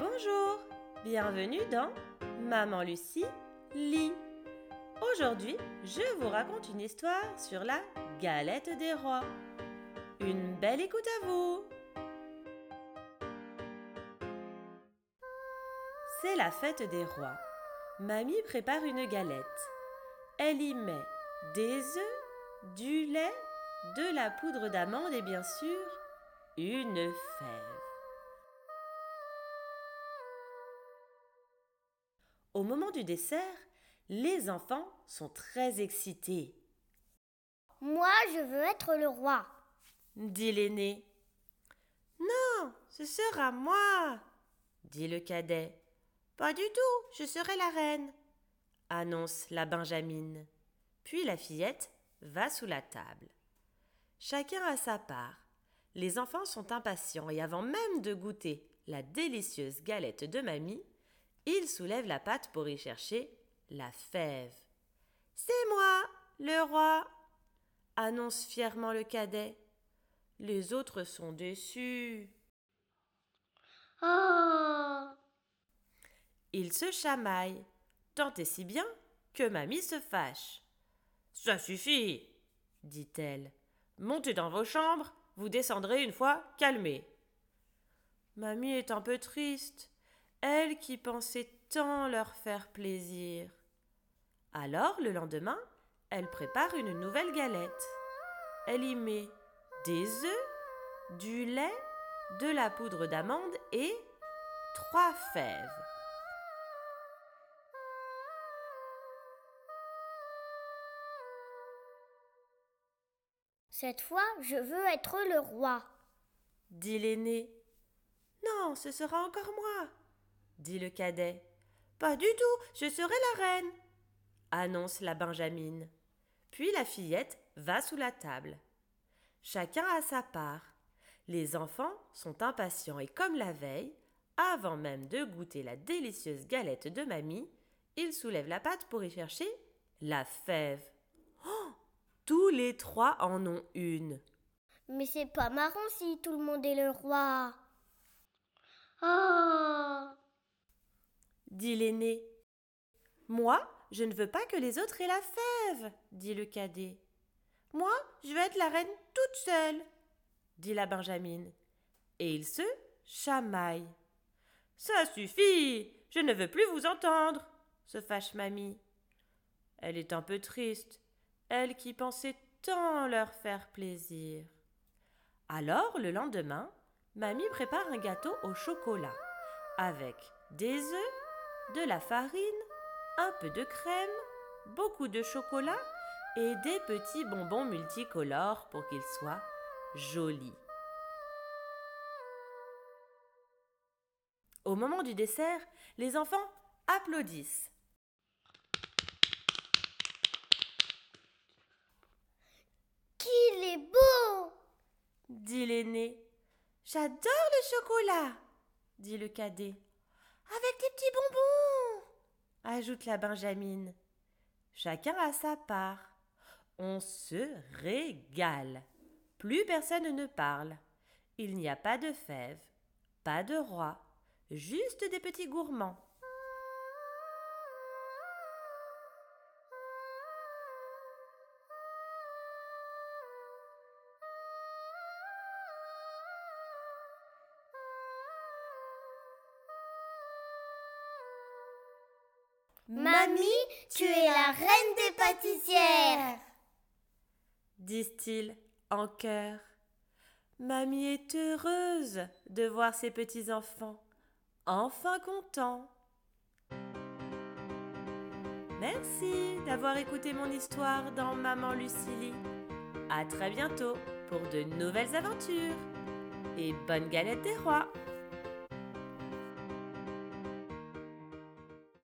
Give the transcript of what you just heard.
Bonjour, bienvenue dans Maman Lucie lit. Aujourd'hui, je vous raconte une histoire sur la galette des rois. Une belle écoute à vous. C'est la fête des rois. Mamie prépare une galette. Elle y met des œufs, du lait, de la poudre d'amande et bien sûr une fève. Au moment du dessert, les enfants sont très excités. Moi, je veux être le roi, dit l'aîné. Non, ce sera moi, dit le cadet. Pas du tout, je serai la reine, annonce la Benjamine. Puis la fillette va sous la table. Chacun a sa part. Les enfants sont impatients et avant même de goûter la délicieuse galette de mamie, ils soulèvent la pâte pour y chercher la fève. C'est moi, le roi, annonce fièrement le cadet. Les autres sont déçus. Oh Ils se chamaillent, tant et si bien que mamie se fâche. Ça suffit, dit-elle. Montez dans vos chambres, vous descendrez une fois calmés. Mamie est un peu triste, elle qui pensait tant leur faire plaisir. Alors, le lendemain, elle prépare une nouvelle galette. Elle y met des œufs, du lait, de la poudre d'amande et trois fèves. Cette fois, je veux être le roi. dit l'aîné. Non, ce sera encore moi, dit le cadet. Pas du tout, je serai la reine, annonce la Benjamine. Puis la fillette va sous la table. Chacun a sa part. Les enfants sont impatients et comme la veille, avant même de goûter la délicieuse galette de mamie, ils soulèvent la pâte pour y chercher la fève. Oh Tous les trois en ont une. Mais c'est pas marrant si tout le monde est le roi. Oh dit l'aîné. Moi, je ne veux pas que les autres aient la fève, dit le cadet. Moi, je veux être la reine toute seule, dit la Benjamine. Et ils se chamaillent. Ça suffit, je ne veux plus vous entendre, se fâche mamie. Elle est un peu triste, elle qui pensait tant leur faire plaisir. Alors, le lendemain, mamie prépare un gâteau au chocolat, avec des œufs, de la farine, un peu de crème, beaucoup de chocolat et des petits bonbons multicolores pour qu'ils soient jolis. Au moment du dessert, les enfants applaudissent. Qu'il est beau dit l'aîné. J'adore le chocolat, dit le cadet. Avec des petits bonbons, ajoute la Benjamine. Chacun a sa part. On se régale. Plus personne ne parle. Il n'y a pas de fèves, pas de roi, juste des petits gourmands. Mamie, tu es la reine des pâtissières disent-ils en chœur. Mamie est heureuse de voir ses petits-enfants, enfin contents. Merci d'avoir écouté mon histoire dans Maman Lucilie. À très bientôt pour de nouvelles aventures. Et bonne galette des rois!